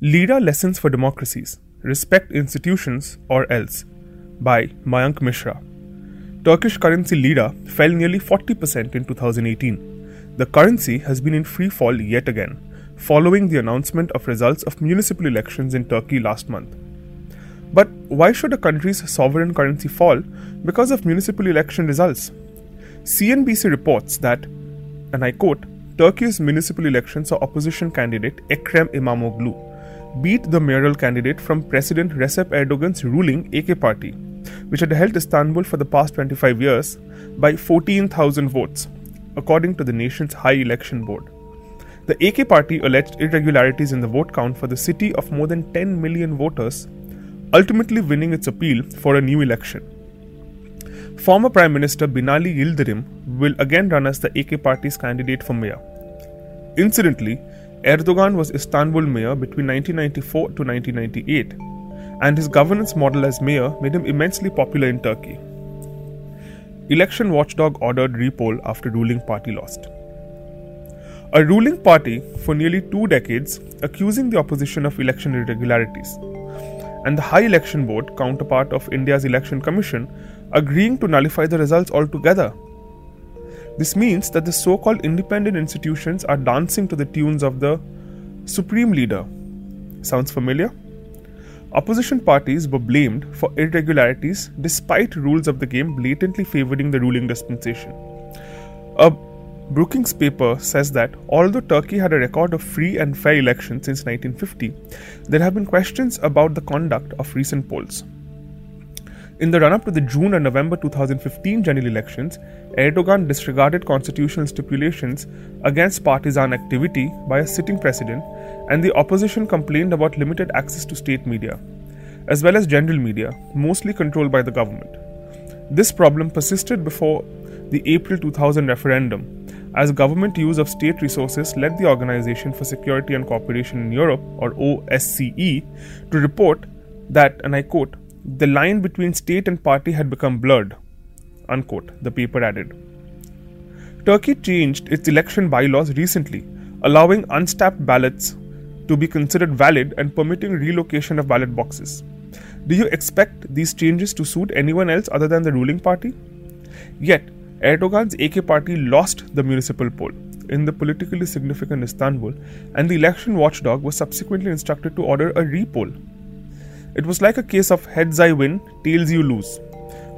Lira Lessons for Democracies Respect Institutions or Else by Mayank Mishra. Turkish currency lira fell nearly 40% in 2018. The currency has been in free fall yet again, following the announcement of results of municipal elections in Turkey last month. But why should a country's sovereign currency fall because of municipal election results? CNBC reports that, and I quote, Turkey's municipal elections saw opposition candidate Ekrem İmamoğlu beat the mayoral candidate from President Recep Erdogan's ruling AK party, which had held Istanbul for the past 25 years, by 14,000 votes, according to the nation's high election board. The AK party alleged irregularities in the vote count for the city of more than 10 million voters, ultimately winning its appeal for a new election. Former Prime Minister Binali Yildirim will again run as the AK party's candidate for mayor. Incidentally, Erdogan was Istanbul mayor between 1994 to 1998, and his governance model as mayor made him immensely popular in Turkey. Election watchdog ordered repoll after ruling party lost. A ruling party for nearly two decades accusing the opposition of election irregularities, and the High Election Board, counterpart of India's Election Commission, agreeing to nullify the results altogether this means that the so called independent institutions are dancing to the tunes of the supreme leader. Sounds familiar? Opposition parties were blamed for irregularities despite rules of the game blatantly favoring the ruling dispensation. A Brookings paper says that although Turkey had a record of free and fair elections since 1950, there have been questions about the conduct of recent polls. In the run up to the June and November 2015 general elections, Erdogan disregarded constitutional stipulations against partisan activity by a sitting president, and the opposition complained about limited access to state media, as well as general media, mostly controlled by the government. This problem persisted before the April 2000 referendum, as government use of state resources led the Organization for Security and Cooperation in Europe, or OSCE, to report that, and I quote, the line between state and party had become blurred. Unquote, the paper added. Turkey changed its election bylaws recently, allowing unstamped ballots to be considered valid and permitting relocation of ballot boxes. Do you expect these changes to suit anyone else other than the ruling party? Yet, Erdogan's AK party lost the municipal poll in the politically significant Istanbul, and the election watchdog was subsequently instructed to order a repoll it was like a case of heads I win, tails you lose.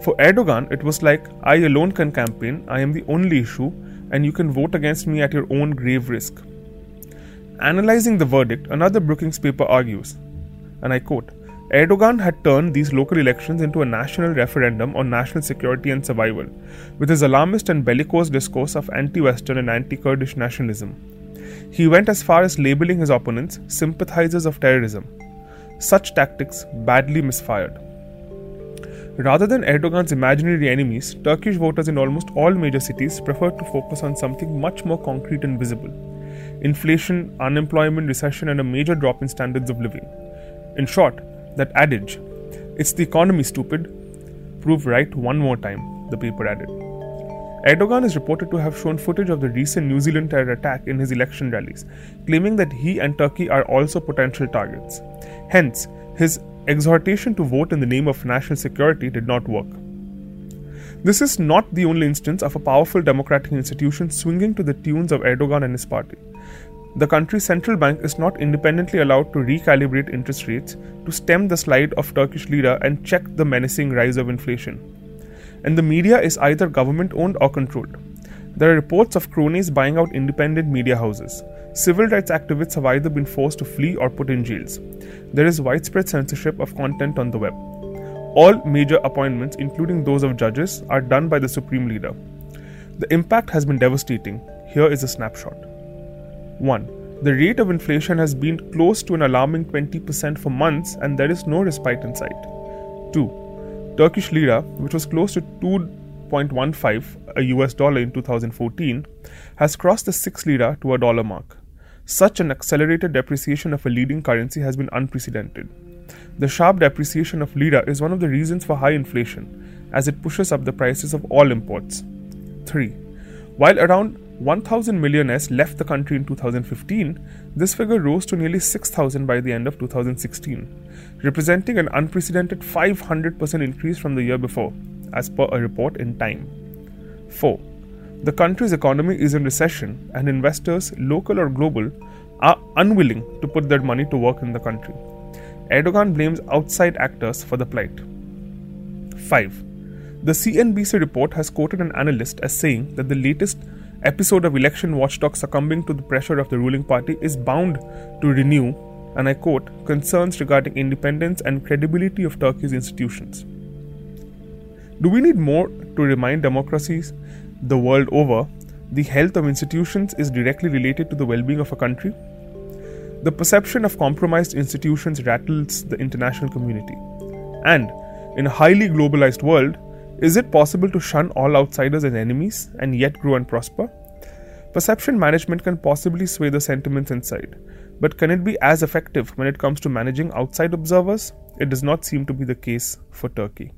For Erdogan, it was like I alone can campaign, I am the only issue, and you can vote against me at your own grave risk. Analyzing the verdict, another Brookings paper argues, and I quote Erdogan had turned these local elections into a national referendum on national security and survival, with his alarmist and bellicose discourse of anti Western and anti Kurdish nationalism. He went as far as labeling his opponents sympathizers of terrorism such tactics badly misfired. Rather than Erdogan's imaginary enemies, Turkish voters in almost all major cities preferred to focus on something much more concrete and visible inflation, unemployment, recession, and a major drop in standards of living. In short, that adage, it's the economy, stupid, proved right one more time, the paper added. Erdogan is reported to have shown footage of the recent New Zealand terror attack in his election rallies, claiming that he and Turkey are also potential targets. Hence, his exhortation to vote in the name of national security did not work. This is not the only instance of a powerful democratic institution swinging to the tunes of Erdogan and his party. The country's central bank is not independently allowed to recalibrate interest rates to stem the slide of Turkish lira and check the menacing rise of inflation. And the media is either government owned or controlled. There are reports of cronies buying out independent media houses. Civil rights activists have either been forced to flee or put in jails. There is widespread censorship of content on the web. All major appointments, including those of judges, are done by the supreme leader. The impact has been devastating. Here is a snapshot. 1. The rate of inflation has been close to an alarming 20% for months and there is no respite in sight. 2. Turkish lira, which was close to 2.15 a US dollar in 2014, has crossed the 6 lira to a dollar mark. Such an accelerated depreciation of a leading currency has been unprecedented. The sharp depreciation of lira is one of the reasons for high inflation, as it pushes up the prices of all imports. 3. While around 1,000 millionaires left the country in 2015, this figure rose to nearly 6,000 by the end of 2016, representing an unprecedented 500% increase from the year before, as per a report in Time. 4. The country's economy is in recession, and investors, local or global, are unwilling to put their money to work in the country. Erdogan blames outside actors for the plight. 5. The CNBC report has quoted an analyst as saying that the latest episode of election watchdog succumbing to the pressure of the ruling party is bound to renew, and I quote, concerns regarding independence and credibility of Turkey's institutions. Do we need more to remind democracies the world over the health of institutions is directly related to the well being of a country? The perception of compromised institutions rattles the international community. And, in a highly globalized world, is it possible to shun all outsiders as enemies and yet grow and prosper? Perception management can possibly sway the sentiments inside, but can it be as effective when it comes to managing outside observers? It does not seem to be the case for Turkey.